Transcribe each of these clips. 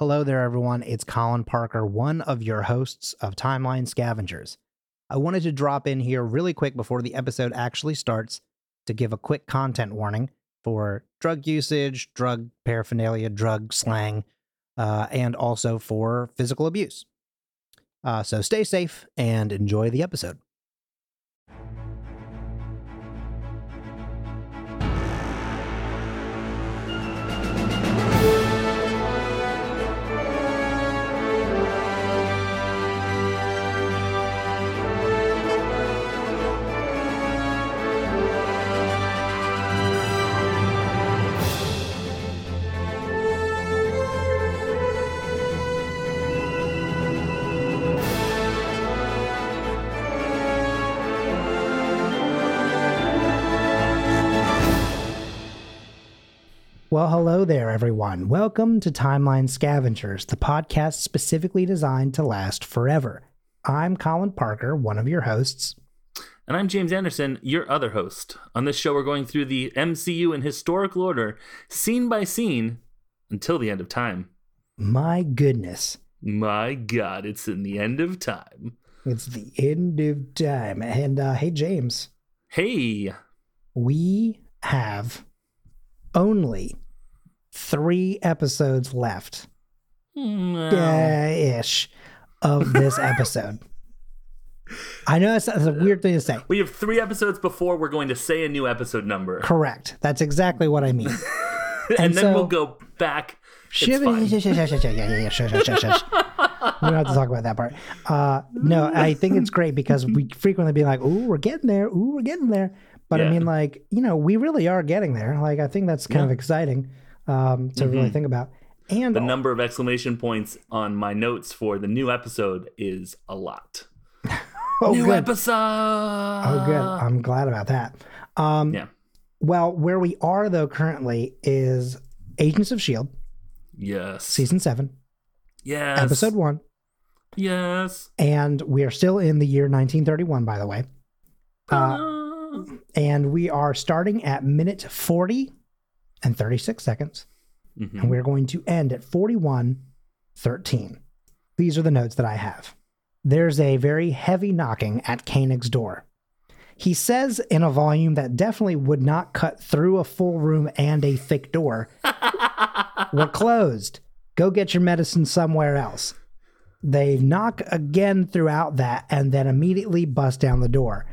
Hello there, everyone. It's Colin Parker, one of your hosts of Timeline Scavengers. I wanted to drop in here really quick before the episode actually starts to give a quick content warning for drug usage, drug paraphernalia, drug slang, uh, and also for physical abuse. Uh, so stay safe and enjoy the episode. Well, hello there, everyone. Welcome to Timeline Scavengers, the podcast specifically designed to last forever. I'm Colin Parker, one of your hosts. And I'm James Anderson, your other host. On this show, we're going through the MCU in historical order, scene by scene, until the end of time. My goodness. My God, it's in the end of time. It's the end of time. And uh, hey, James. Hey. We have only three episodes left No. ish of this episode. I know it's, it's a weird thing to say. We have three episodes before we're going to say a new episode number. Correct. That's exactly what I mean. and, and then so- we'll go back. Shiv- yeah, yeah, yeah, shush, shush, shush, shush. We don't have to talk about that part. Uh, no, I think it's great because we frequently be like, "Ooh, we're getting there. Ooh, we're getting there." But I mean, like, you know, we really are getting there. Like, I think that's kind of exciting um, to really Mhm. think about. And The number of exclamation points on my notes for the new episode is a lot. oh, new good. episode. Oh, good. I'm glad about that. Um, Yeah. Well, where we are though currently is Agents of Shield, Yes. season seven, Yes. episode one, Yes. and we are still in the year 1931, by the way. Uh, and we are starting at minute 40 and 36 seconds, mhm. and we're going to end at 41:13. These are the notes that I have. There's a very heavy knocking at Koenig's door. He says in a volume that definitely would not cut through a full room and a thick door. We're closed. Go get your medicine somewhere else. They knock again throughout that and then immediately bust down the door.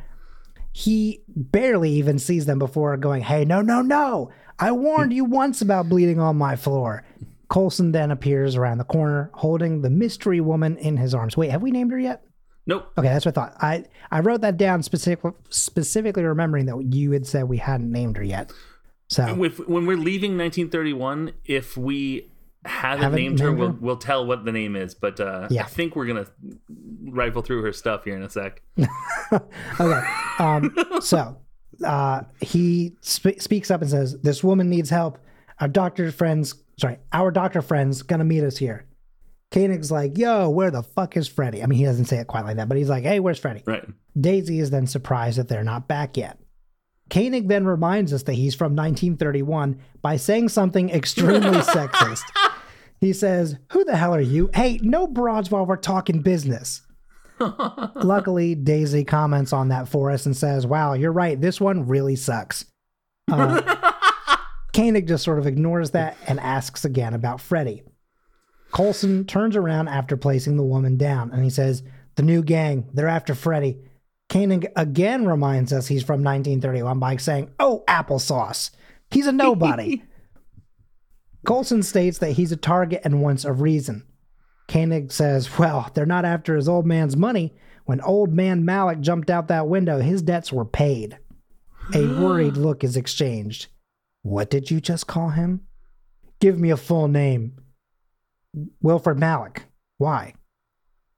He barely even sees them before going, Hey, no, no, no. I warned you once about bleeding on my floor. Coulson then appears around the corner holding the mystery woman in his arms. Wait, have we named her yet? Nope. Okay, that's what I thought. I, I wrote that down specific, specifically remembering that you had said we hadn't named her yet. So, If, when we're leaving 1931, if we haven't, Haven't named her, named we'll, we'll tell what the name is. But uh, Yeah. I think we're gonna rifle through her stuff here in a sec. okay. Um, so uh, he sp- speaks up and says, "This woman needs help. Our doctor friends, sorry, our doctor friends, gonna meet us here." Koenig's like, "Yo, where the fuck is Freddy?" I mean, he doesn't say it quite like that, but he's like, "Hey, where's Freddy?" Right. Daisy is then surprised that they're not back yet. Koenig then reminds us that he's from 1931 by saying something extremely sexist. He says, Who the hell are you? Hey, no broads while we're talking business. Luckily, Daisy comments on that for us and says, Wow, you're right. This one really sucks. Uh, Koenig just sort of ignores that and asks again about Freddy. Coulson turns around after placing the woman down and he says, The new gang, they're after Freddy. Koenig again reminds us he's from 1931 by saying, Oh, applesauce. He's a nobody. Coulson states that he's a target and wants a reason. Koenig says, Well, they're not after his old man's money. When old man Malik jumped out that window, his debts were paid. A worried look is exchanged. What did you just call him? Give me a full name. Wilfred Malik. Why?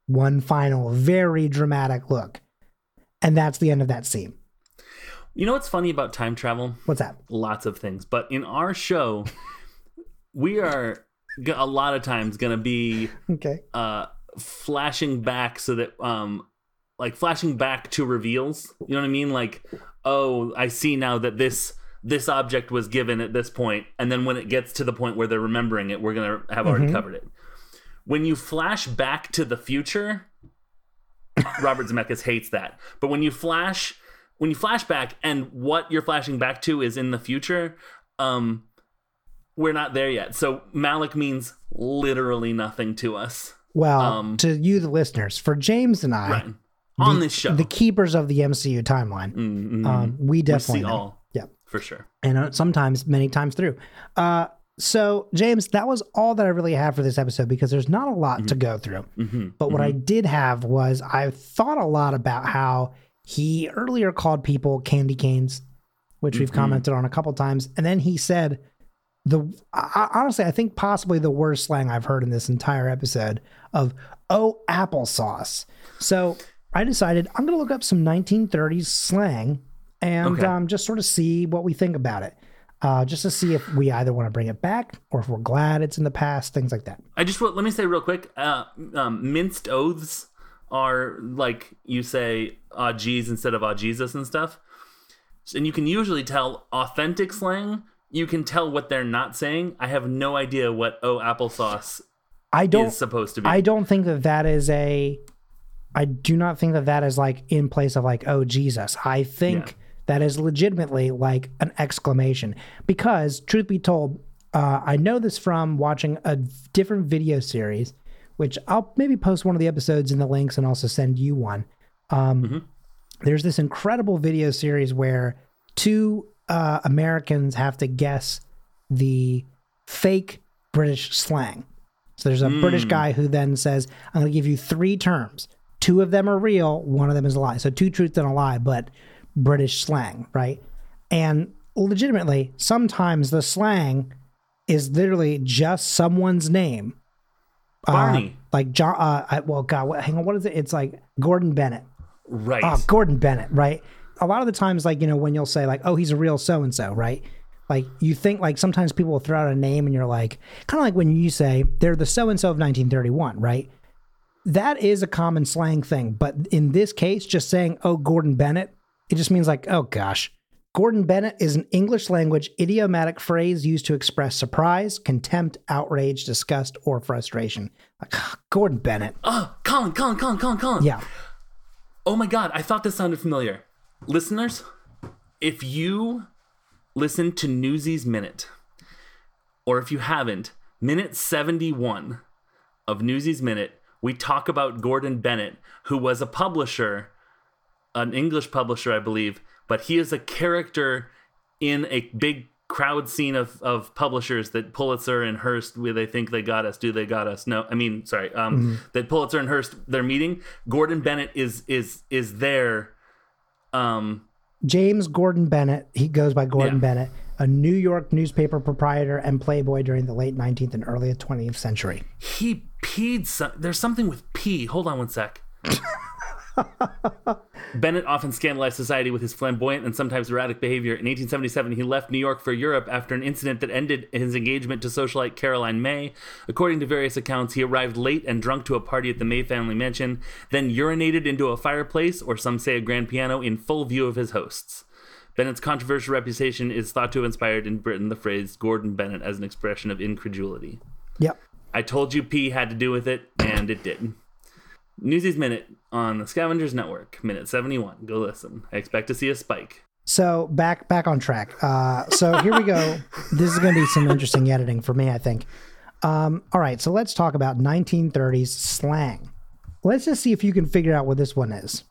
One final, very dramatic look. And that's the end of that scene. You know what's funny about time travel? What's that? Lots of things. But in our show, we are g- a lot of times going to be Okay. uh, flashing back so that, um, like flashing back to reveals. You know what I mean? Like, oh, I see now that this this object was given at this point, and then when it gets to the point where they're remembering it, we're gonna have already Mhm. covered it. when you flash back to the future, Robert Zemeckis hates that. But when you flash when you flash back and what you're flashing back to is in the future, um we're not there yet. So Malik means literally nothing to us. Well, Um, to you, the listeners, for James and I, Right. On this show. the keepers of the MCU timeline, Mm, mm, um, we we definitely see know. all. Yeah. For sure. and uh, sometimes many times through. Uh, so, James, that was all that I really have for this episode because there's not a lot to go through. hmm But what I did have was I thought a lot about how he earlier called people candy canes, which we've Mhm. commented on a couple times, and then he said the I, honestly I think possibly the worst slang I've heard in this entire episode of oh applesauce. So I decided I'm going to look up some 1930s slang and Okay. um, just sort of see what we think about it. Uh, just to see if we either want to bring it back or if we're glad it's in the past, things like that. I just want let me say real quick. Uh, um, minced oaths are like you say "ah geez" instead of "ah Jesus" and stuff, and you can usually tell authentic slang. You can tell what they're not saying. I have no idea what "oh applesauce" I don't is supposed to be. I don't think that that is a. I do not think that that is like in place of like, oh Jesus. I think Yeah. that is legitimately like an exclamation because, truth be told, uh, I know this from watching a different video series, which I'll maybe post one of the episodes in the links and also send you one. Um, Mhm. There's this incredible video series where two uh, Americans have to guess the fake British slang. So there's a British guy who then says, I'm going to give you three terms. Two of them are real, one of them is a lie. So two truths and a lie, but British slang, right? And legitimately, sometimes the slang is literally just someone's name. Uh, Barney. like John, uh, I, well, God, what, hang on, what is it? It's like Gordon Bennett. right. Oh, Gordon Bennett, right? A lot of the times, like, you know, when you'll say, like, oh, he's a real so and so, right? Like, you think, like, sometimes people will throw out a name and you're like, kind of like when you say they're the so and so of 1931, right? That is a common slang thing. But in this case, just saying, oh, Gordon Bennett, it just means like, oh, gosh. Gordon Bennett is an English language idiomatic phrase used to express surprise, contempt, outrage, disgust, or frustration. Like, ah, Gordon Bennett. oh, Colin, Colin, Colin, Colin, Colin. Yeah. Oh my god, I thought this sounded familiar. Listeners, if you listen to Newsies Minute, or if you haven't, minute 71 of Newsies Minute, we talk about Gordon Bennett, who was a publisher, an English publisher, I believe, but he is a character in a big crowd scene of, of publishers that Pulitzer and Hearst, where they think they got us, do they got us? No, I mean, sorry, um, that Pulitzer and Hearst they're meeting. Gordon Bennett is is is there. Um, James Gordon Bennett, he goes by Gordon Yeah. Bennett, a New York newspaper proprietor and playboy during the late 19th and early 20th century. he peed. Some, there's something with pee. Hold on one sec. Bennett often scandalized society with his flamboyant and sometimes erratic behavior. In 1877, he left New York for Europe after an incident that ended his engagement to socialite Caroline May. According to various accounts, he arrived late and drunk to a party at the May family mansion, then urinated into a fireplace, or some say a grand piano, in full view of his hosts. Bennett's controversial reputation is thought to have inspired in Britain the phrase Gordon Bennett as an expression of incredulity. Yep. I told you P had to do with it, and it did. Newsies Minute on the Scavengers Network, minute 71. Go listen. I expect to see a spike. So back back on track. Uh, so here we go. This is going to be some interesting editing for me, I think. Um, all right, so let's talk about 1930s slang. Let's just see if you can figure out what this one is.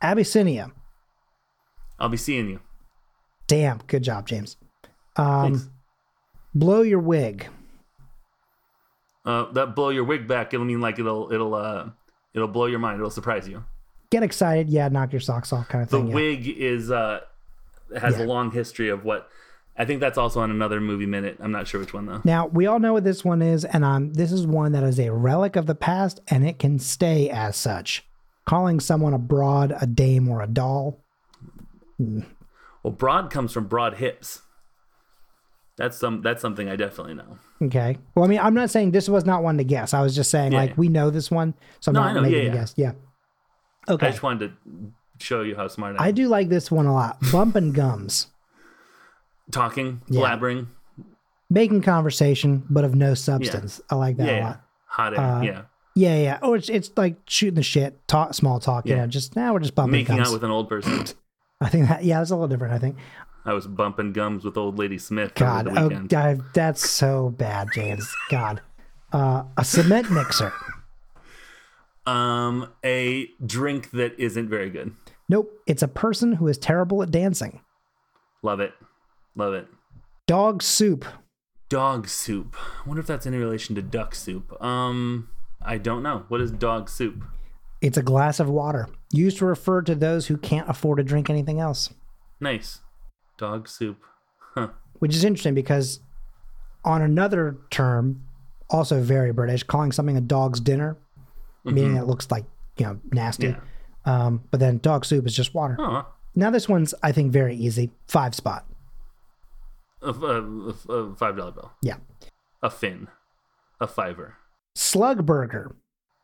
Abyssinia. I'll be seeing you. Damn, good job, James. Um, Thanks. blow your wig. Uh, that blow your wig back. It'll mean like it'll it'll uh it'll blow your mind. It'll surprise you. Get excited, yeah, knock your socks off, kind of The thing. yeah. wig is uh has Yeah. a long history of what. I think that's also on another movie minute. I'm not sure which one though. Now we all know what this one is, and um, this is one that is a relic of the past, and it can stay as such. Calling someone a broad, a dame, or a doll. Well, broad comes from broad hips. That's some that's something I definitely know. Okay. Well, I mean, I'm not saying this was not one to guess. I was just saying, Yeah. like, we know this one, so I'm No, not I know. making Yeah, a yeah. guess. Yeah. Okay. I just wanted to show you how smart I am. I do like this one a lot. Bumping gums, Talking, Yeah. blabbering. making conversation, but of no substance. I like that a Yeah. lot. Hot air. Uh, yeah. Yeah, yeah. Or it's it's like shooting the shit, talk small talk. You know, just now we're just bumping Making gums. out with an old person. I think that yeah, it's a little different. I think. I was bumping gums with old lady Smith God, oh weekend. God, that's so bad, James. God, uh, a cement mixer. Um, a drink that isn't very good. Nope, it's a person who is terrible at dancing. Love it. Love it. Dog soup. Dog soup. I wonder if that's any relation to duck soup. Um, I don't know. What is dog soup? It's a glass of water used to refer to those who can't afford to drink anything else. Nice. Dog soup. Huh. Which is interesting because on another term, also very British, calling something a dog's dinner, meaning it looks like you know nasty. Mm-hmm. Yeah. Um, but then dog soup is just water. Huh. Now this one's I think very easy. Five spot. A, a, a, a five dollar bill. Yeah. A fin. A fiver. Slug burger.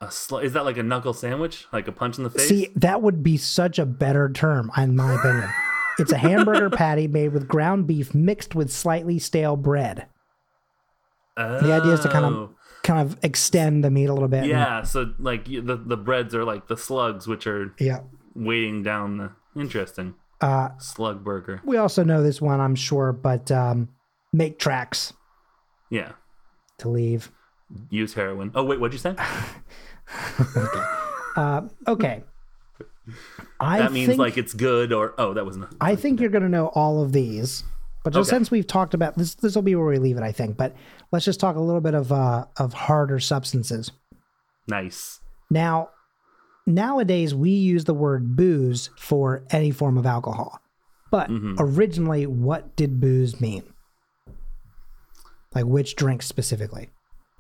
A sl- is that like a knuckle sandwich? Like a punch in the face? See, that would be such a better term, in my opinion. It's a hamburger patty made with ground beef mixed with slightly stale bread. The idea is to kind of Oh. kind of extend the meat a little bit. and- Yeah, so like the the breads are like the slugs, which are yeah. weighting down the interesting Uh, slug burger. we also know this one, I'm sure, but um, make tracks Yeah, to leave. use heroin. Oh wait, what'd you say? Uh, okay. I that means think, like it's good or oh that wasn't. I think you're going to know all of these, but just Okay. since we've talked about this, this will be where we leave it, I think. But let's just talk a little bit of uh, of harder substances. nice. Now, nowadays we use the word booze for any form of alcohol, but Mm-hmm. originally, what did booze mean? Like which drink specifically?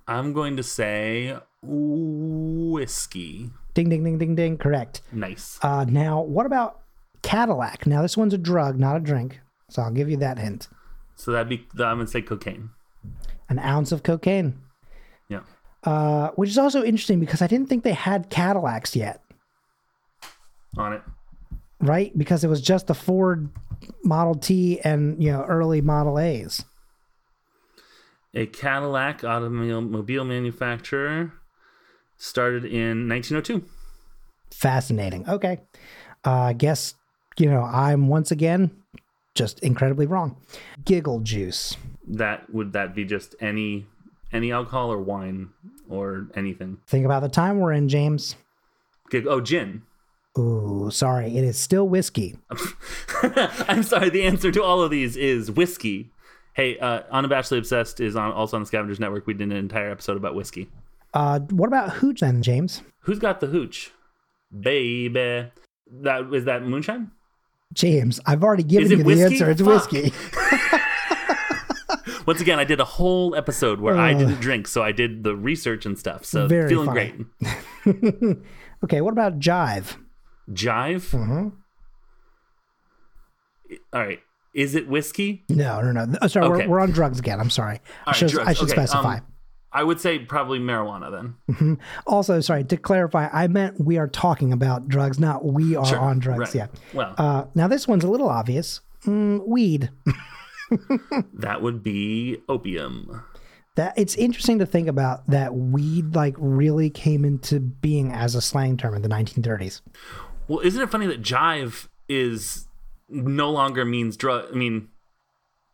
I'm going to say whiskey. Ding, ding, ding, ding, ding. Correct. Nice. Uh, now, what about Cadillac? Now, this one's a drug, not a drink. So I'll give you that hint. So that'd be I'm gonna say cocaine. An ounce of cocaine. Yeah. Uh, which is also interesting because I didn't think they had Cadillacs yet, On it. right? Because it was just the Ford Model T and you know early Model A's. A Cadillac automobile manufacturer started in 1902. Fascinating. Okay. Uh, I guess you know I'm once again just incredibly wrong. Giggle juice. That would that be just any any alcohol or wine or anything? Think about the time we're in, James. Gig- Oh, gin. Ooh, sorry. It is still whiskey. I'm sorry. The answer to all of these is whiskey. Hey, uh, Unabashedly Obsessed is on also on the Scavengers Network. We did an entire episode about whiskey. Uh, what about hooch then, James? Who's got the hooch? Baby. That is that moonshine? James, I've already given you the whiskey? answer. It's Fuck. whiskey. Once again, I did a whole episode where I didn't drink, so I did the research and stuff. So Uh. Very feeling funny. great. okay, what about jive? Jive. Mm-hmm. All right. Is it whiskey? No, no, no. Oh, sorry, Okay. we're, we're on drugs again. I'm sorry. I should. I should Okay, specify. um, I would say probably marijuana then. also, sorry, to clarify, I meant we are talking about drugs, not we are Sure, on drugs. right. Yeah. Well, Uh, now, this one's a little obvious. Mm, weed. that would be opium. That it's interesting to think about that weed like really came into being as a slang term in the 1930s. Well, isn't it funny that jive is no longer means drug? I mean,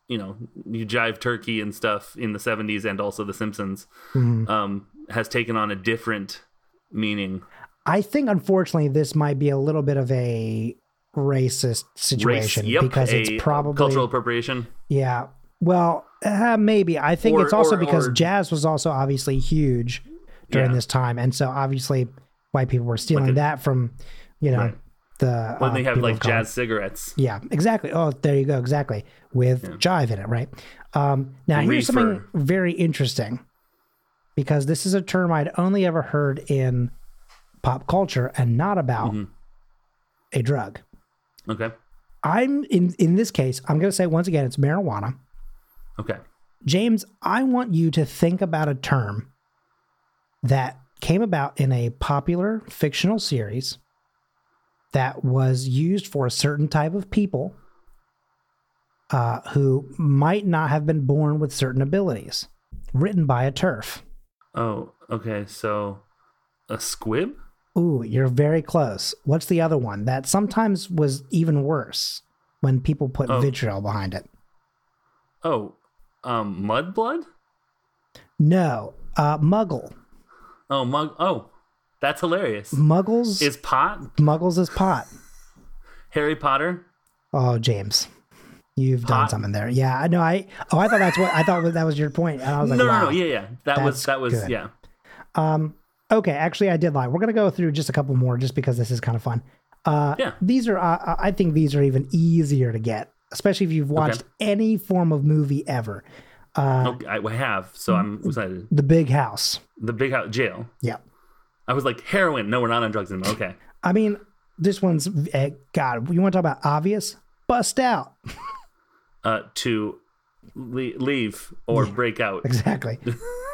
you know, you jive turkey and stuff in the 70s and also The Simpsons Mm-hmm. um, has taken on a different meaning. I think, unfortunately, this might be a little bit of a racist Race, situation yep, because it's probably cultural appropriation. yeah. Well, uh, maybe I think Or- it's also or- because or- jazz was also obviously huge during Yeah. this time, and so obviously white people were stealing Like a- that from you know Right. The When uh, they have like jazz cigarettes. Yeah, exactly. Oh, there you go. Exactly. With jive in it, right? Um, now, here's something very interesting because this is a term I'd only ever heard in pop culture and not about Mm-hmm. a drug. Okay. I'm in in this case, I'm going to say once again, it's marijuana. Okay. James, I want you to think about a term that came about in a popular fictional series that was used for a certain type of people uh, who might not have been born with certain abilities, written by a TERF. Oh, okay. So a squib? Ooh, you're very close. What's the other one that sometimes was even worse when people put Oh. vitriol behind it? Oh, um, mudblood? No, uh, muggle. Oh, mug. Oh, that's hilarious. Muggles. Is pot Muggles is pot. Harry Potter? Oh, James, you've done something there. Yeah, I know. I oh, I thought that's what I thought that was your point, and I was like, no, wow. no, no. Yeah, yeah. That was that was good. yeah. Um, okay, actually, I did lie. We're gonna go through just a couple more, just because this is kind of fun. Uh, Yeah. these are. Uh, I think these are even easier to get, especially if you've watched any form of movie ever. Uh, okay, I, I have, so I'm excited. The Big House. The big house jail. Yeah. I was like heroin. No, we're not on drugs anymore. Okay. I mean, this one's eh, God. You want to talk about obvious? Bust out. Uh, to le- leave or break out. Exactly.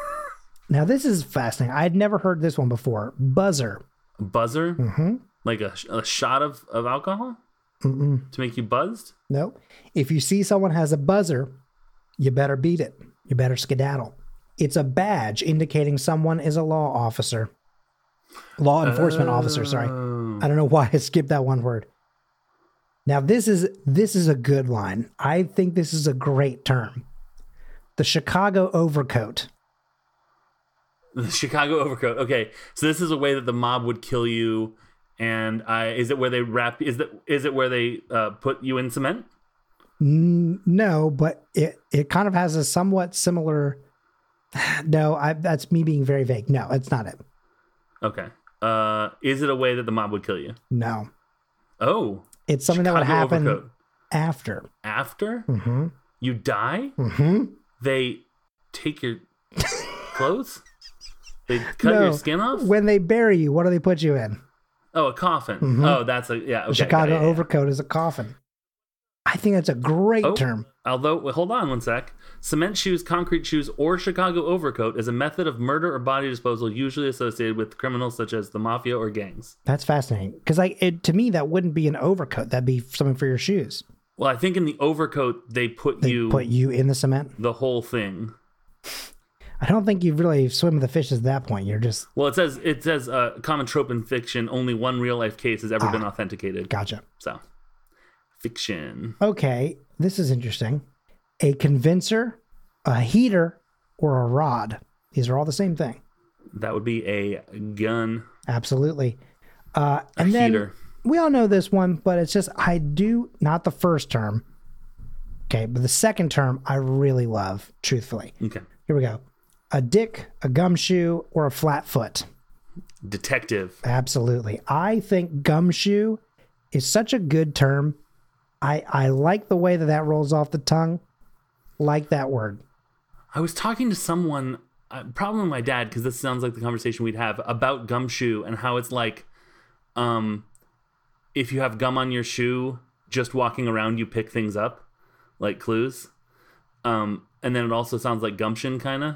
now this is fascinating. I had never heard this one before. Buzzer. Buzzer, hmm like a, a shot of of alcohol Mm-mm. to make you buzzed. Nope. If you see someone has a buzzer, you better beat it. You better skedaddle. It's a badge indicating someone is a law officer. Law enforcement officer, sorry. Oh. I don't know why I skipped that one word. Now this is this is a good line. I think this is a great term. The Chicago overcoat. The Chicago overcoat. Okay, so this is a way that the mob would kill you, and I is it where they wrap? Is that is it where they uh, put you in cement? No, but it it kind of has a somewhat similar. No, I, that's me being very vague. No, it's not it. Okay. Uh, is it a way that the mob would kill you? No, Oh, it's something that would happen overcoat. after. after hmm you die. hmm They take your clothes. They cut No, your skin off. When they bury you, what do they put you in? oh, a coffin. Mhm. Oh, that's a yeah. Okay, Chicago yeah. overcoat is a coffin. I think that's a great Oh. term. Although, wait, hold on one sec. Cement shoes, concrete shoes, or Chicago overcoat is a method of murder or body disposal usually associated with criminals such as the mafia or gangs. That's fascinating because, like, it, to me, that wouldn't be an overcoat. That'd be something for your shoes. Well, I think in the overcoat they put They you put you in the cement. the whole thing. I don't think you've really swim with the fishes at that point. You're just Well, it says it says a uh, common trope in fiction. Only one real life case has ever Ah. been authenticated. gotcha. So, fiction. Okay, this is interesting. A convincer, a heater, or a rod. These are all the same thing. That would be a gun. Absolutely. Uh, A and then heater. we all know this one, but it's just I do not the first term. Okay, but the second term I really love. Truthfully, Okay. here we go. A dick, a gumshoe, or a flat foot. Detective. Absolutely. I think gumshoe is such a good term. I I like the way that that rolls off the tongue. Like that word. I was talking to someone, uh, probably my dad, because this sounds like the conversation we'd have about gumshoe and how it's like, um, if you have gum on your shoe, just walking around, you pick things up, like clues. Um, and then it also sounds like gumption, kind of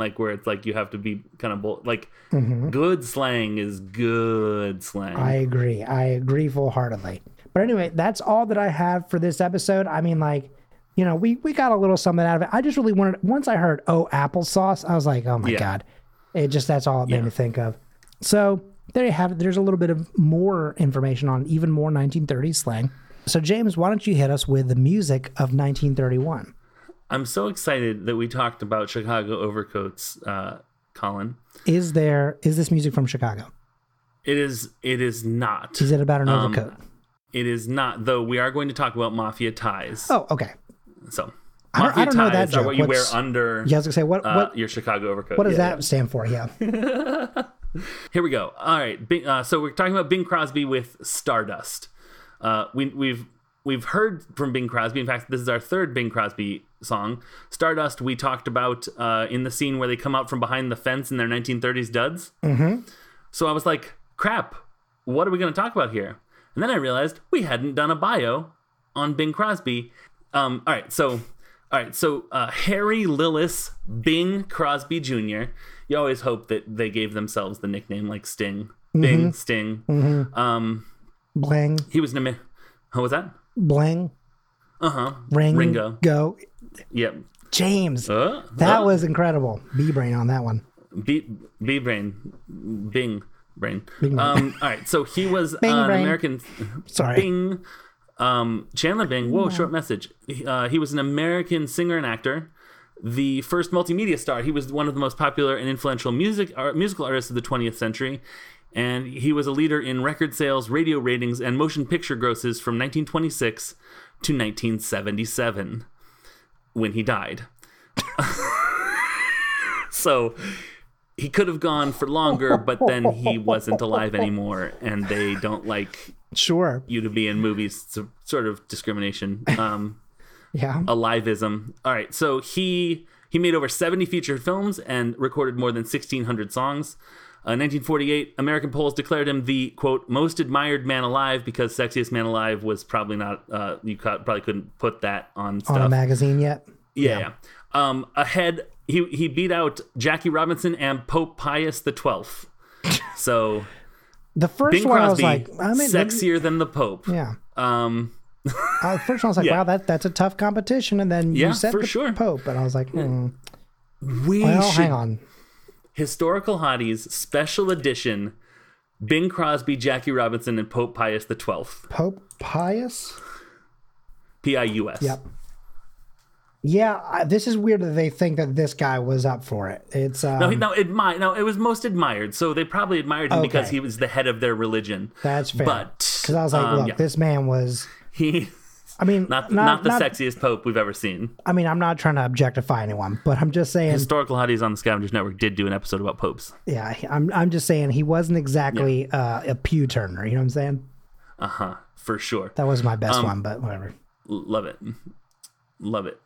like where it's like you have to be kind of bold. Like good slang is good slang. I agree. I agree full heartedly. But anyway, that's all that I have for this episode. I mean, like, you know, we we got a little something out of it. I just really wanted. Once I heard oh applesauce, I was like, oh my Yeah. god, it just that's all it made Yeah. me think of. So there you have it. There's a little bit of more information on even more 1930s slang. So James, why don't you hit us with the music of 1931? I'm so excited that we talked about Chicago overcoats, uh, Colin. Is there is this music from Chicago? It is. It is not. Is it about an Um, overcoat? It is not, though. We are going to talk about mafia ties. Oh, okay. so I don't- I mafia don't know that ties are joke. what you What's- wear under Yeah, I was gonna say what uh, your Chicago overcoat. what does Yeah, that stand for? Yeah. yeah. Here we go. All right. Bing, uh, so we're talking about Bing Crosby with Stardust. Uh, we, we've we've heard from Bing Crosby. In fact, this is our third Bing Crosby song. Stardust. We talked about uh, in the scene where they come out from behind the fence in their 1930s duds. Mm-hmm. So I was like, crap, what are we going to talk about here? And then I realized we hadn't done a bio on Bing Crosby. Um, all right, so all right, so uh, Harry Lillis Bing Crosby Jr. You always hope that they gave themselves the nickname like Sting, Bing, Sting. Um, Bling, he was an Amer- How was that? bling, Uh huh. ring, Ringo. go. Yep. James, Uh, that uh, was incredible. B brain on that one. B B brain, Bing brain. Bing. Um, all right, so he was Bing an brain. American. Sorry. Bing. Um, Chandler Bing. Whoa, short message. Uh, he was an American singer and actor. The first multimedia star. He was one of the most popular and influential music art, musical artists of the 20th century, and he was a leader in record sales, radio ratings, and motion picture grosses from 1926 to 1977, when he died. so he could have gone for longer, but then he wasn't alive anymore, and they don't like Sure. you to be in movies. It's a sort of discrimination, um, Yeah. alivism. All right, so he he made over seventy feature films and recorded more than sixteen hundred songs. Uh, 1948, American polls declared him the quote most admired man alive because sexiest man alive was probably not. Uh, you probably couldn't put that on stuff. On a magazine yet? Yeah. yeah. Um, ahead, he he beat out Jackie Robinson and Pope Pius the Twelfth. So The first Bing one I was Crosby, like, I mean, sexier than the Pope. yeah. Um, Uh, first one I was like, Yeah. wow, that that's a tough competition. And then Yeah, you said for the sure. Pope, and I was like, hmm. we well, should hang on. historical hotties special edition. Bing Crosby, Jackie Robinson, and Pope Pius the Twelfth. Pope Pius? P I U S. Yep. Yeah, I, this is weird that they think that this guy was up for it. It's um, No, no, admi- no, it was most admired. So they probably admired him because he was the head of their religion. that's fair. But because I was like, um, look, yeah. this man was. he I mean, not not not, the sexiest Pope we've ever seen. I mean, I'm not trying to objectify anyone, but I'm just saying. Historical Hotties on the Scavengers Network did do an episode about popes. yeah, I'm I'm just saying he wasn't exactly uh, a pew turner. You know what I'm saying? Uh huh. For sure. That was my best Um, one, but whatever. Love it. Love it.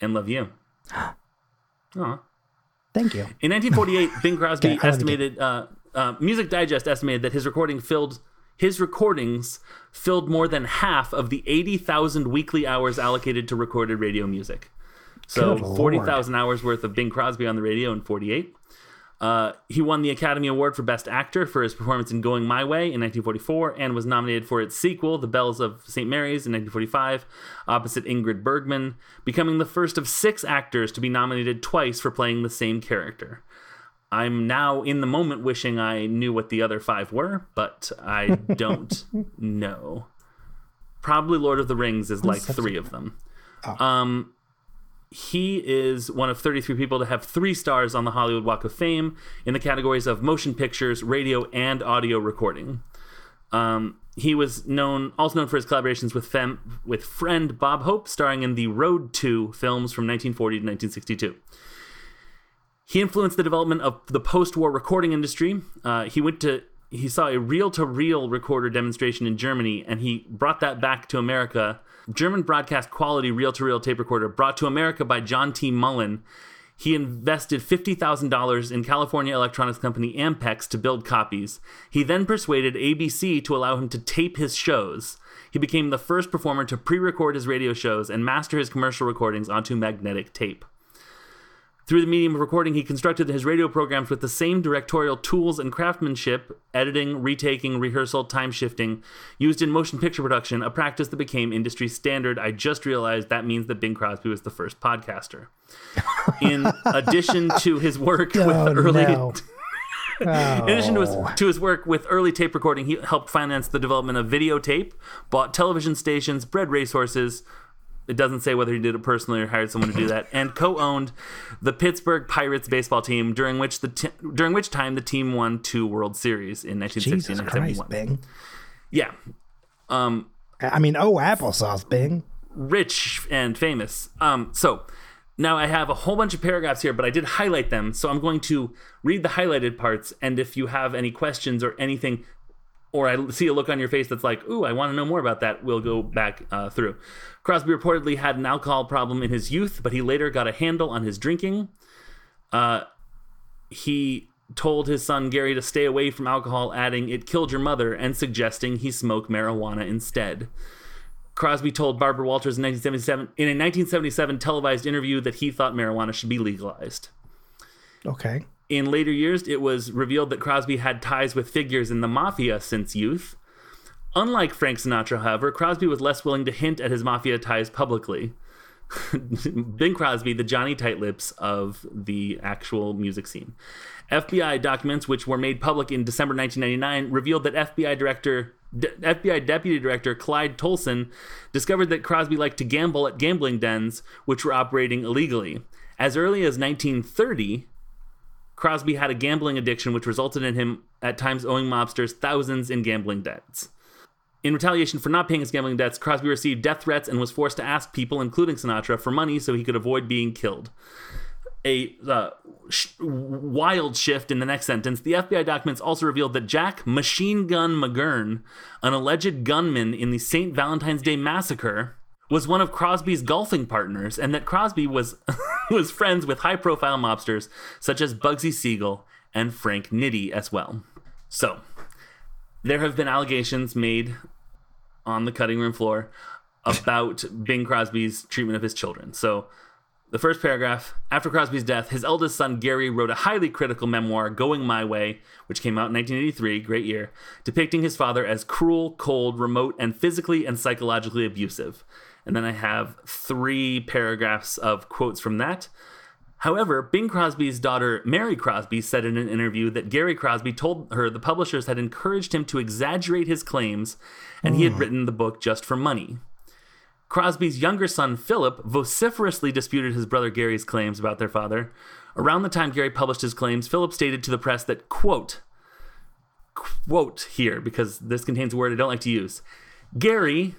And love you. Aw. Thank you. In 1948, Bing Crosby Okay, I love you. estimated, uh, uh, Music Digest estimated that his recording filled his recordings filled more than half of the 80,000 weekly hours allocated to recorded radio music. So 40,000 hours worth of Bing Crosby on the radio in 48. Uh, he won the Academy Award for Best Actor for his performance in Going My Way in 1944 and was nominated for its sequel, The Bells of St. Mary's, in 1945, opposite Ingrid Bergman, becoming the first of six actors to be nominated twice for playing the same character. I'm now in the moment wishing I knew what the other five were, but I don't know. Probably Lord of the Rings is like three of them. Um, he is one of 33 people to have three stars on the Hollywood Walk of Fame in the categories of motion pictures, radio, and audio recording. Um, he was known, also known for his collaborations with fem, with friend Bob Hope, starring in the Road to films from 1940 to 1962. He influenced the development of the post-war recording industry. Uh, he went to he saw a reel-to-reel recorder demonstration in Germany, and he brought that back to America. German broadcast quality reel-to-reel tape recorder brought to America by John T. Mullin. He invested $50,000 in California electronics company Ampex to build copies. He then persuaded ABC to allow him to tape his shows. He became the first performer to pre record his radio shows and master his commercial recordings onto magnetic tape. Through the medium of recording, he constructed his radio programs with the same directorial tools and craftsmanship editing, retaking, rehearsal, time shifting used in motion picture production, a practice that became industry standard. I just realized that means that Bing Crosby was the first podcaster. In addition to his work oh, with Oh, early. no. In addition to his, Oh. to his work with early tape recording, he helped finance the development of videotape, bought television stations, bred racehorses. It doesn't say whether he did it personally or hired someone to do that, and co-owned the Pittsburgh Pirates baseball team, during which the t- during which time the team won two World Series in 1960 Jesus and Christ, 1971. Bing. Yeah, um, I mean, oh, applesauce, Bing. rich and famous. Um, so now I have a whole bunch of paragraphs here, but I did highlight them. So I'm going to read the highlighted parts, and if you have any questions or anything, or I see a look on your face that's like, "Ooh, I want to know more about that," we'll go back uh, through. Crosby reportedly had an alcohol problem in his youth, but he later got a handle on his drinking. Uh, he told his son Gary to stay away from alcohol, adding, It killed your mother, and suggesting he smoke marijuana instead. Crosby told Barbara Walters in 1977 in a 1977 televised interview that he thought marijuana should be legalized. Okay. In later years, it was revealed that Crosby had ties with figures in the mafia since youth. Unlike Frank Sinatra, however, Crosby was less willing to hint at his mafia ties publicly. Bing Crosby, the Johnny Tightlips of the actual music scene. FBI documents, which were made public in December 1999, revealed that FBI director D- FBI Deputy Director Clyde Tolson discovered that Crosby liked to gamble at gambling dens, which were operating illegally. As early as 1930, Crosby had a gambling addiction, which resulted in him at times owing mobsters thousands in gambling debts. In retaliation for not paying his gambling debts, Crosby received death threats and was forced to ask people, including Sinatra, for money so he could avoid being killed a uh, sh- wild shift in the next sentence. The FBI documents also revealed that Jack Machine Gun McGurn, an alleged gunman in the St. Valentine's Day massacre, was one of Crosby's golfing partners, and that Crosby was was friends with high-profile mobsters such as Bugsy Siegel and Frank Nitti as well. So, there have been allegations made on the cutting room floor about Bing Crosby's treatment of his children. So, the first paragraph After Crosby's death, his eldest son Gary wrote a highly critical memoir, Going My Way, which came out in 1983, great year, depicting his father as cruel, cold, remote, and physically and psychologically abusive. And then I have three paragraphs of quotes from that. However, Bing Crosby's daughter, Mary Crosby, said in an interview that Gary Crosby told her the publishers had encouraged him to exaggerate his claims and he had hmm. written the book just for money. Crosby's younger son, Philip, vociferously disputed his brother Gary's claims about their father. Around the time Gary published his claims, Philip stated to the press that, quote, quote here, because this contains a word I don't like to use Gary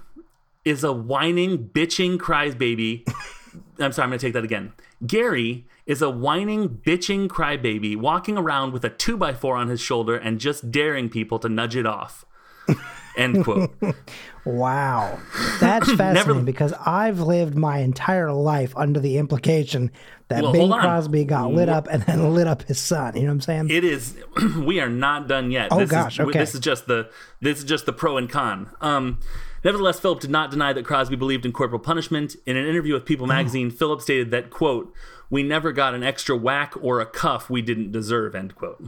is a whining, bitching crybaby. I'm sorry, I'm going to take that again. Gary is a whining, bitching crybaby walking around with a 2x4 on his shoulder and just daring people to nudge it off. End quote. Wow. That's fascinating because I've lived my entire life under the implication that Well, Bing. Crosby got lit up and then lit up his son. You know what I'm saying? It is. we are not done yet. Oh, this gosh, Is, okay. This is just the. This is just the pro and con. Um, nevertheless, Philip did not deny that Crosby believed in corporal punishment. In an interview with Oh. People magazine, Philip stated that quote, "We never got an extra whack or a cuff we didn't deserve." End quote.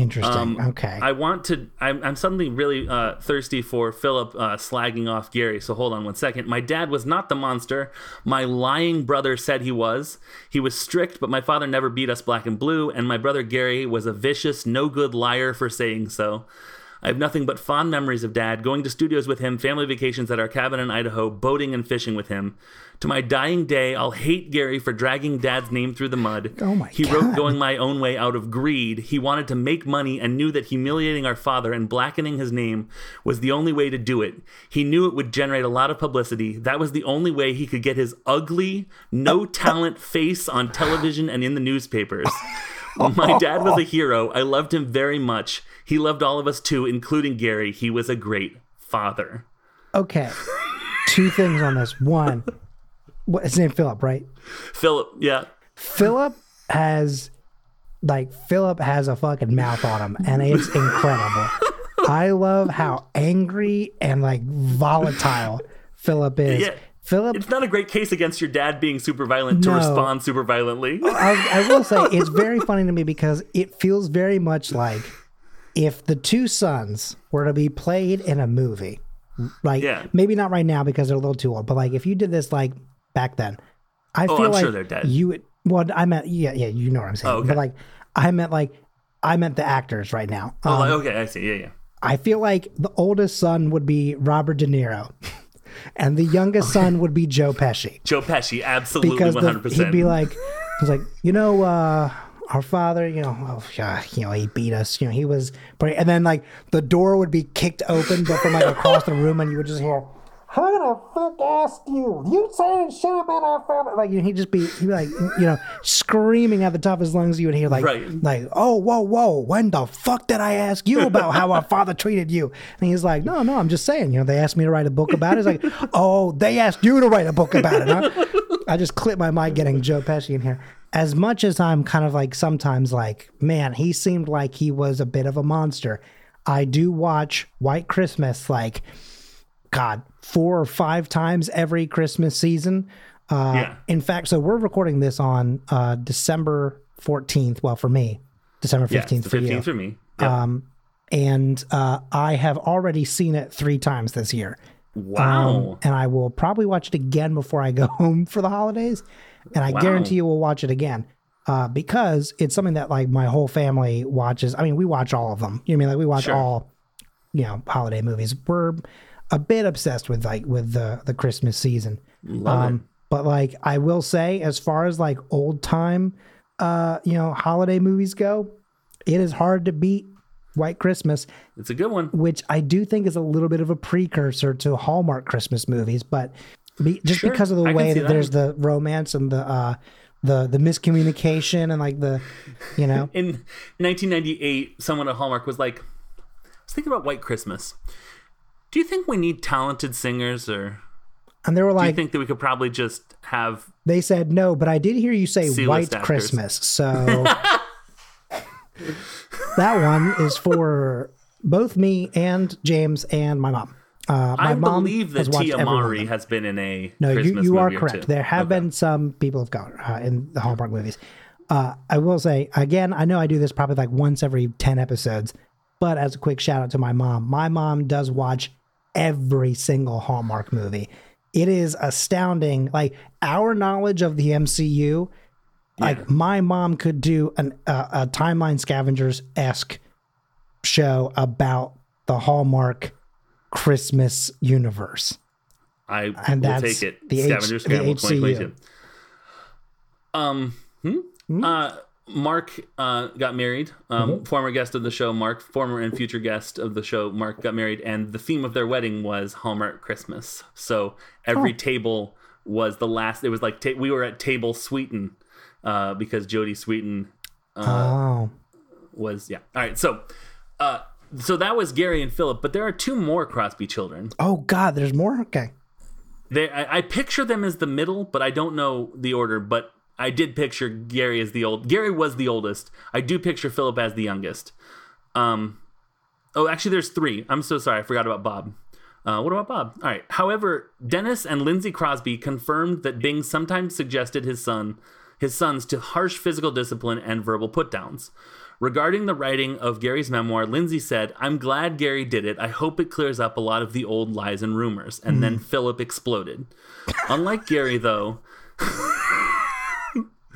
Interesting. okay. Um, I want to. I'm, I'm suddenly really uh, thirsty for Philip uh, slagging off Gary. So hold on one second. My dad was not the monster. My lying brother said he was. He was strict, but my father never beat us black and blue. And my brother Gary was a vicious, no good liar for saying so. I have nothing but fond memories of dad, going to studios with him, family vacations at our cabin in Idaho, boating and fishing with him. To my dying day, I'll hate Gary for dragging dad's name through the mud. Oh my he wrote going my own way out of greed. He wanted to make money and knew that humiliating our father and blackening his name was the only way to do it. He knew it would generate a lot of publicity. That was the only way he could get his ugly, no talent face on television and in the newspapers. My dad was a hero. I loved him very much. He loved all of us too, including Gary. He was a great father. okay. Two things on this. One, what his name Philip, right? Philip, yeah. Philip has like Philip has a fucking mouth on him and it's incredible. I love how angry and like volatile Philip is. Yeah. Philip It's not a great case against your dad being super violent to No. respond super violently. I, I will say it's very funny to me because it feels very much like if the two sons were to be played in a movie, like Yeah. maybe not right now because they're a little too old, but like if you did this like back then, I Oh, feel I'm like sure they're dead. you would. Well, I meant yeah, yeah, you know what I'm saying. Oh, okay. But like I meant like I meant the actors right now. Oh, Um, like, okay, I see. Yeah, yeah. I feel like the oldest son would be Robert De Niro, and the youngest son would be Joe Pesci Joe Pesci, absolutely because the, hundred percent. he'd be like, he's like, you know, uh, our father, you know, oh, yeah, you know, he beat us, you know, he was, pretty, and then like the door would be kicked open, but from like across the room, and you would just hear, who the fuck asked you? You saying shit about our father? Like, he'd just be, he'd be like, you know, screaming at the top of his lungs. You would hear like, Right. like, oh, whoa, whoa, when the fuck did I ask you about how our father treated you? And he's like, no, no, I'm just saying, you know, they asked me to write a book about it. It's like, oh, they asked you to write a book about it, huh? I just clipped my mic getting Joe Pesci in here. As much as I'm kind of like sometimes like, man, he seemed like he was a bit of a monster. I do watch White Christmas like, God, four or five times every Christmas season. Uh, Yeah. In fact, so we're recording this on uh, December 14th. Well, for me, December 15th yeah, for you. fifteenth for me. Yeah. And uh, I have already seen it three times this year. Wow. Um, and I will probably watch it again before I go home for the holidays. And I Wow. guarantee you we'll watch it again. Uh, because it's something that like my whole family watches. I mean, we watch all of them. You know I mean? Like we watch Sure. all, you know, holiday movies. We're a bit obsessed with like with the the Christmas season. It. But like I will say, as far as like old time, uh, you know, holiday movies go, it is hard to beat White Christmas, It's a good one. which I do think is a little bit of a precursor to Hallmark Christmas movies, but be, just Sure, because of the I way that, that. there's the romance and the uh, the the miscommunication and like the, you know, In 1998, someone at Hallmark was like, I was thinking about White Christmas. Do you think we need talented singers or and they were like, do you think that we could probably just have they said no, but I did hear you say C-list White actors. Christmas, so that one is for both me and James and my mom. Uh, my I mom believe that Tia Mowry has been in a No, you, Christmas you are movie or correct. There have Okay. been some people of color uh, in the Hallmark movies. Uh, I will say again, I know I do this probably like once every ten episodes, but as a quick shout out to my mom, my mom does watch every single Hallmark movie. It is astounding. Like our knowledge of the MCU, like my mom could do an uh, a timeline scavengers esque show about the Hallmark Christmas universe. I And will that's take it. the H- Scavenger the Scramble HCU. 2022. Um, hmm? Uh, Mark uh, got married. Um, Mm-hmm. Former guest of the show, Mark, former and future guest of the show, Mark got married, and the theme of their wedding was Hallmark Christmas. So every Oh. table was the last. It was like ta- we were at table Sweetin uh, because Jodie Sweetin oh. was yeah. All right, so uh, so that was Gary and Philip, but there are two more Crosby children. Oh God, there's more. Okay. They, I, I picture them as the middle, but I don't know the order. But I did picture Gary as the old. Gary was the oldest. I do picture Philip as the youngest. Um, oh, actually, there's three. I'm so sorry, I forgot about Bob. Uh, what about Bob? All right. However, Dennis and Lindsay Crosby confirmed that Bing sometimes suggested his son, his sons, to harsh physical discipline and verbal putdowns. Regarding the writing of Gary's memoir, Lindsay said, I'm glad Gary did it. I hope it clears up a lot of the old lies and rumors. And then Philip exploded. Unlike Gary, though,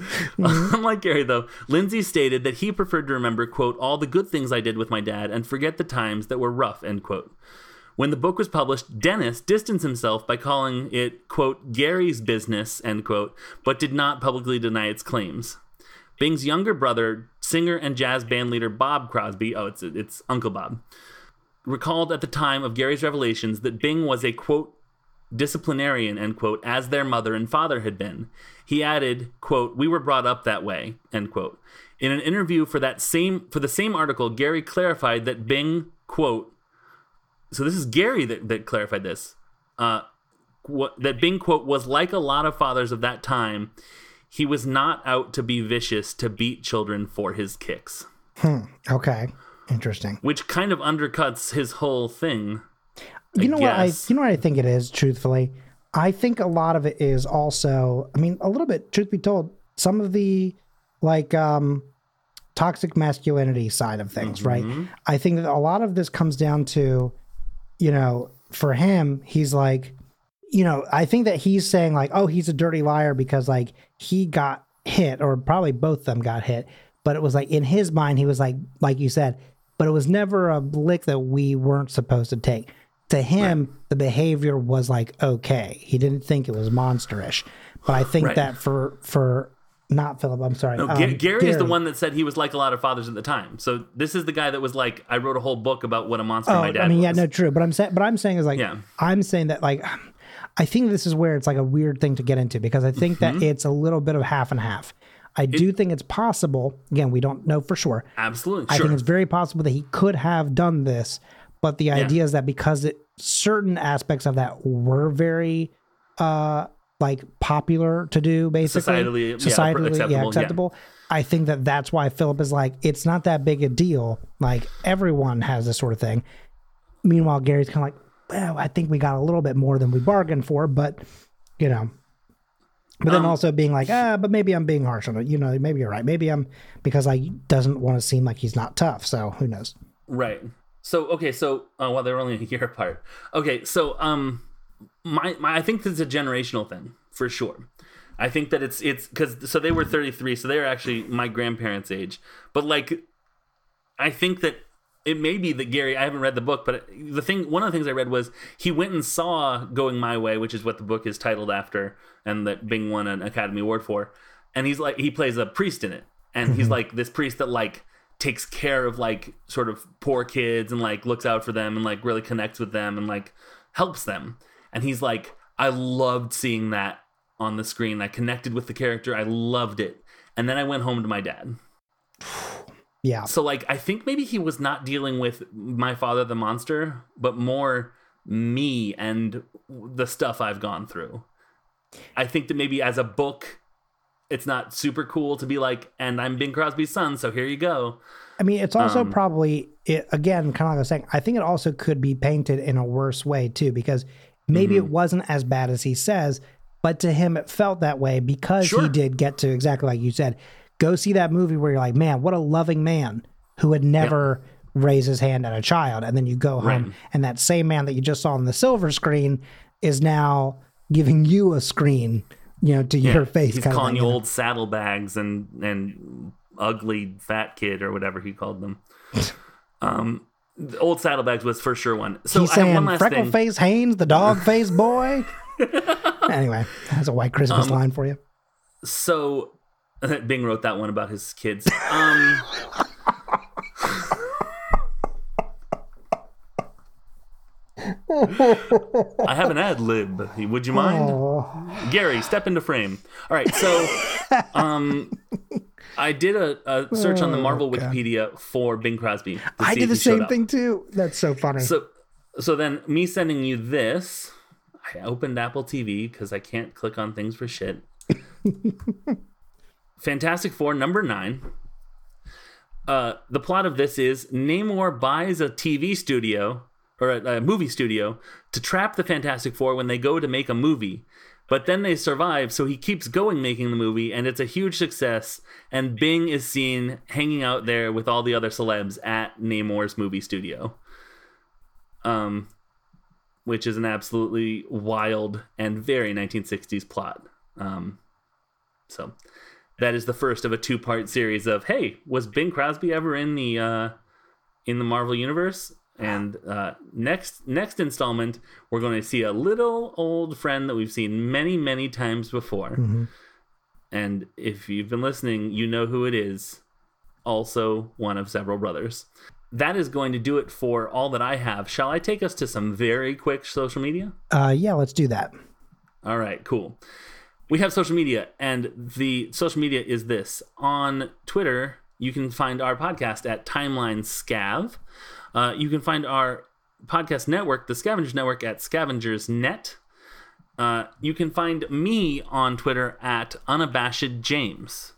Mm-hmm. Unlike Gary, though, Lindsay stated that he preferred to remember, quote, all the good things I did with my dad and forget the times that were rough, end quote. When the book was published, Dennis distanced himself by calling it, quote, Gary's business, end quote, but did not publicly deny its claims. Bing's younger brother, singer and jazz band leader Bob Crosby, oh, it's, it's Uncle Bob, recalled at the time of Gary's revelations that Bing was a, quote, disciplinarian, end quote, as their mother and father had been. He added, quote, we were brought up that way, end quote. In an interview for that same for the same article, Gary clarified that Bing, quote, so this is Gary that, that clarified this. Uh what that Bing quote was like a lot of fathers of that time. He was not out to be vicious to beat children for his kicks, Hmm. Okay. Interesting. which kind of undercuts his whole thing. You know what I you know what I think it is, truthfully? I think a lot of it is also I mean, a little bit, truth be told, some of the like um toxic masculinity side of things, right? I think that a lot of this comes down to, you know, for him, he's like, you know, I think that he's saying like, oh, he's a dirty liar because like he got hit, or probably both of them got hit. But it was like in his mind, he was like, like you said, but it was never a lick that we weren't supposed to take. To him, the behavior was like okay. He didn't think it was monsterish. But I think Right. that for for not Philip, I'm sorry. No, um, Ga- Gary, is the one that said he was like a lot of fathers at the time. So this is the guy that was like, I wrote a whole book about what a monster Oh, my dad I mean, was. yeah, no, true. But I'm saying, but I'm saying is like, Yeah. I'm saying that like, I think this is where it's like a weird thing to get into because I think Mm-hmm. that it's a little bit of half and half. I do think it's possible. Again, we don't know for sure. Absolutely, I sure. think it's very possible that he could have done this, but the idea is that because it certain aspects of that were very uh like popular to do basically. Societally, yeah, acceptable, yeah. yeah. i think that that's why philip is like it's not that big a deal. Like everyone has this sort of thing. Meanwhile gary's kind of like well i think we got a little bit more than we bargained for but you know. But then Um, also being like ah but maybe i'm being harsh on it you know maybe you're right. Maybe i'm because i doesn't want to seem like he's not tough so who knows? Right. So okay, so uh, well, they're only a year apart. Okay, so um, my, my I think this is a generational thing for sure. I think that it's it's because so they were 33, so they were actually my grandparents' age. But like, I think that it may be that Gary. I haven't read the book, but the thing, one of the things I read was he went and saw Going My Way, which is what the book is titled after, and that Bing won an Academy Award for. And he's like, he plays a priest in it, and he's like this priest that like takes care of like sort of poor kids and like looks out for them and like really connects with them and like helps them. And he's like, I loved seeing that on the screen. I connected with the character. I loved it. And then I went home to my dad. Yeah. So like I think maybe he was not dealing with my father the monster, but more me and the stuff I've gone through. I think that maybe as a book it's not super cool to be like and I'm Bing Crosby's son, so here you go. I mean, it's also Um, probably it, again, kind of like I was saying. I think it also could be painted in a worse way too, because maybe Mm-hmm. it wasn't as bad as he says, but to him it felt that way because he did get to exactly like you said, go see that movie where you're like, man, what a loving man who would never raise his hand at a child, and then you go home Right. and that same man that you just saw on the silver screen is now giving you a screen, you know, to your face. He's kind of calling you old saddlebags and and ugly fat kid or whatever he called them. um the old saddlebags was for sure one. So He's saying one freckle thing. face Haynes, the dog face boy. anyway, that's a white Christmas Um, line for you. So Bing wrote that one about his kids. Um I have an ad lib. Would you mind? Oh, Gary, step into frame. All right, so um, I did a, a search on the Marvel Wikipedia for Bing Crosby. I did the same up. thing too. That's so funny. So, so then me sending you this, I opened Apple TV because I can't click on things for shit. Fantastic Four number nine. Uh, the plot of this is Namor buys a TV studio or a, a movie studio to trap the Fantastic Four when they go to make a movie. But then they survive, so he keeps going making the movie, and it's a huge success. And Bing is seen hanging out there with all the other celebs at Namor's movie studio um, which is an absolutely wild and very 1960s plot. Um, so that is the first of a two-part series of hey, was Bing Crosby ever in the uh, in the Marvel universe? And uh, next next installment, we're going to see a little old friend that we've seen many many times before. Mhm. And if you've been listening, you know who it is. Also, one of several brothers. That is going to do it for all that I have. Shall I take us to some very quick social media? Uh, yeah, let's do that. All right, cool. We have social media, and the social media is this. On Twitter, you can find our podcast at Timeline Scav. Uh, you can find our podcast network, the Scavengers Network, at Scavengers Net. Uh, you can find me on Twitter at Unabashed James.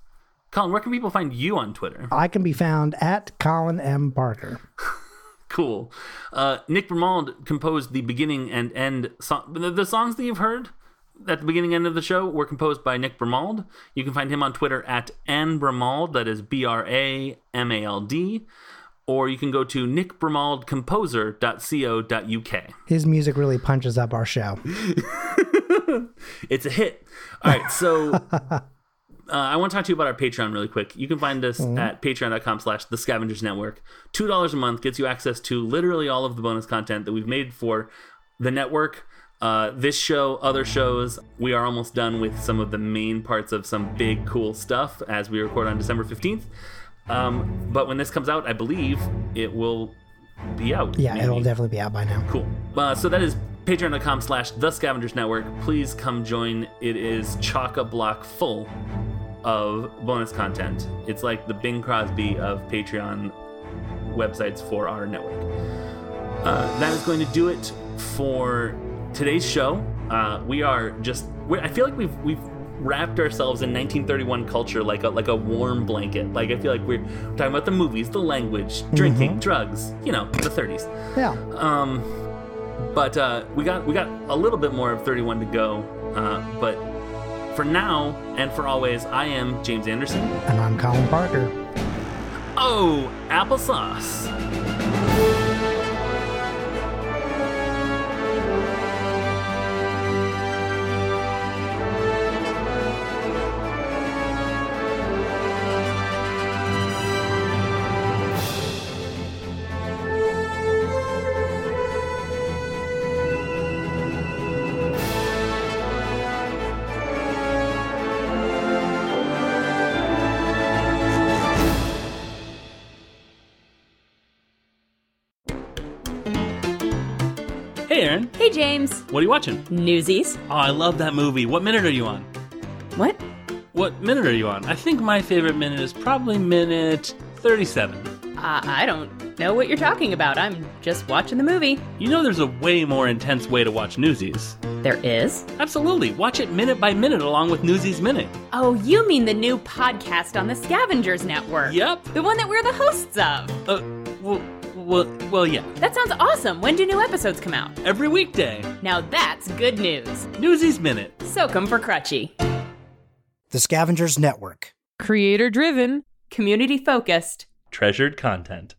Colin, where can people find you on Twitter? I can be found at Colin M. Parker. Cool. Uh, Nick Bramald composed the beginning and end song. The, the songs that you've heard at the beginning and end of the show were composed by Nick Bramald. You can find him on Twitter at n nbramald. That is B R A M A L D. Or you can go to nickbramaldcomposer.co.uk. His music really punches up our show. It's a hit. All right, so uh, I want to talk to you about our Patreon really quick. You can find us at patreon.com slash the scavengers network. $2 a month gets you access to literally all of the bonus content that we've made for the network. Uh, this show, other shows, we are almost done with some of the main parts of some big, cool stuff as we record on December 15th. Um, but when this comes out, I believe it will be out. Yeah, maybe. it'll definitely be out by now. Cool. Uh, so that is patreon.com slash the scavengers network. Please come join. It is chock a block full of bonus content. It's like the Bing Crosby of Patreon websites for our network. Uh, that is going to do it for today's show. Uh, we are just. I feel like we've we've wrapped ourselves in 1931 culture like a like a warm blanket. Like I feel like we're talking about the movies, the language, drinking, drugs. You know, the 30s. Yeah. Um, but uh, we got we got a little bit more of 31 to go. Uh, but for now and for always, I am James Anderson. And I'm Colin Parker. Oh, applesauce. James. What are you watching? Newsies. Oh, I love that movie. What minute are you on? What? What minute are you on? I think my favorite minute is probably minute 37. Uh, I don't know what you're talking about. I'm just watching the movie. You know there's a way more intense way to watch Newsies. There is? Absolutely. Watch it minute by minute along with Newsies Minute. Oh, you mean the new podcast on the Scavengers Network? Yep. The one that we're the hosts of. Uh, well, well, well, yeah. That sounds awesome. When do new episodes come out? Every weekday. Now that's good news. Newsies Minute. Soak 'em for Crutchy. The Scavengers Network. Creator driven. Community focused. Treasured content.